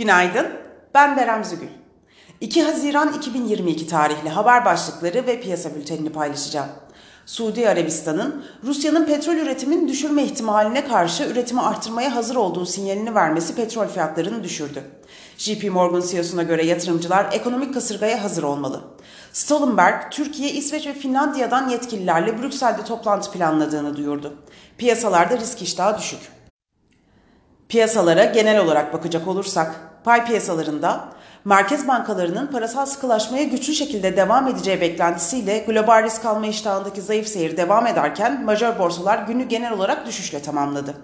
Günaydın, ben Berem Zügül. 2 Haziran 2022 tarihli haber başlıkları ve piyasa bültenini paylaşacağım. Suudi Arabistan'ın Rusya'nın petrol üretimini düşürme ihtimaline karşı üretimi arttırmaya hazır olduğu sinyalini vermesi petrol fiyatlarını düşürdü. JP Morgan CEO'suna göre yatırımcılar ekonomik kasırgaya hazır olmalı. Stoltenberg, Türkiye, İsveç ve Finlandiya'dan yetkililerle Brüksel'de toplantı planladığını duyurdu. Piyasalarda risk iştahı düşük. Piyasalara genel olarak bakacak olursak, pay piyasalarında merkez bankalarının parasal sıkılaşmaya güçlü şekilde devam edeceği beklentisiyle global risk alma iştahındaki zayıf seyir devam ederken majör borsalar günü genel olarak düşüşle tamamladı.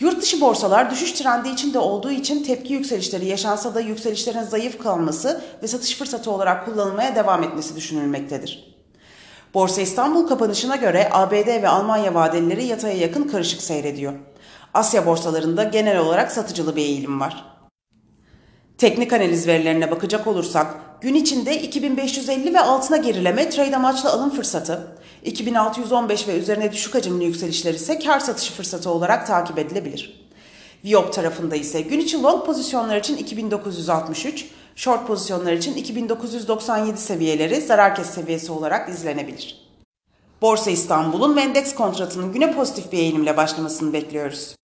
Yurt dışı borsalar düşüş trendi içinde olduğu için tepki yükselişleri yaşansa da yükselişlerin zayıf kalması ve satış fırsatı olarak kullanılmaya devam etmesi düşünülmektedir. Borsa İstanbul kapanışına göre ABD ve Almanya vadelileri yataya yakın karışık seyrediyor. Asya borsalarında genel olarak satıcılı bir eğilim var. Teknik analiz verilerine bakacak olursak gün içinde 2550 ve altına gerileme trade amaçlı alım fırsatı, 2615 ve üzerine düşük hacimli yükselişler ise kar satışı fırsatı olarak takip edilebilir. Viyop tarafında ise gün içi long pozisyonlar için 2963, short pozisyonlar için 2997 seviyeleri zarar kes seviyesi olarak izlenebilir. Borsa İstanbul'un ve kontratının güne pozitif bir eğilimle başlamasını bekliyoruz.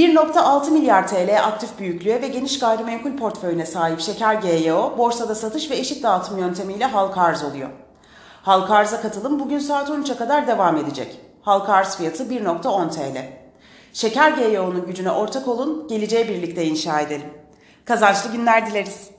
1.6 milyar TL aktif büyüklüğe ve geniş gayrimenkul portföyüne sahip Şeker GYO, borsada satış ve eşit dağıtım yöntemiyle halka arz oluyor. Halka arza katılım bugün saat 13'e kadar devam edecek. Halka arz fiyatı 1.10 TL. Şeker GYO'nun gücüne ortak olun, geleceği birlikte inşa edelim. Kazançlı günler dileriz.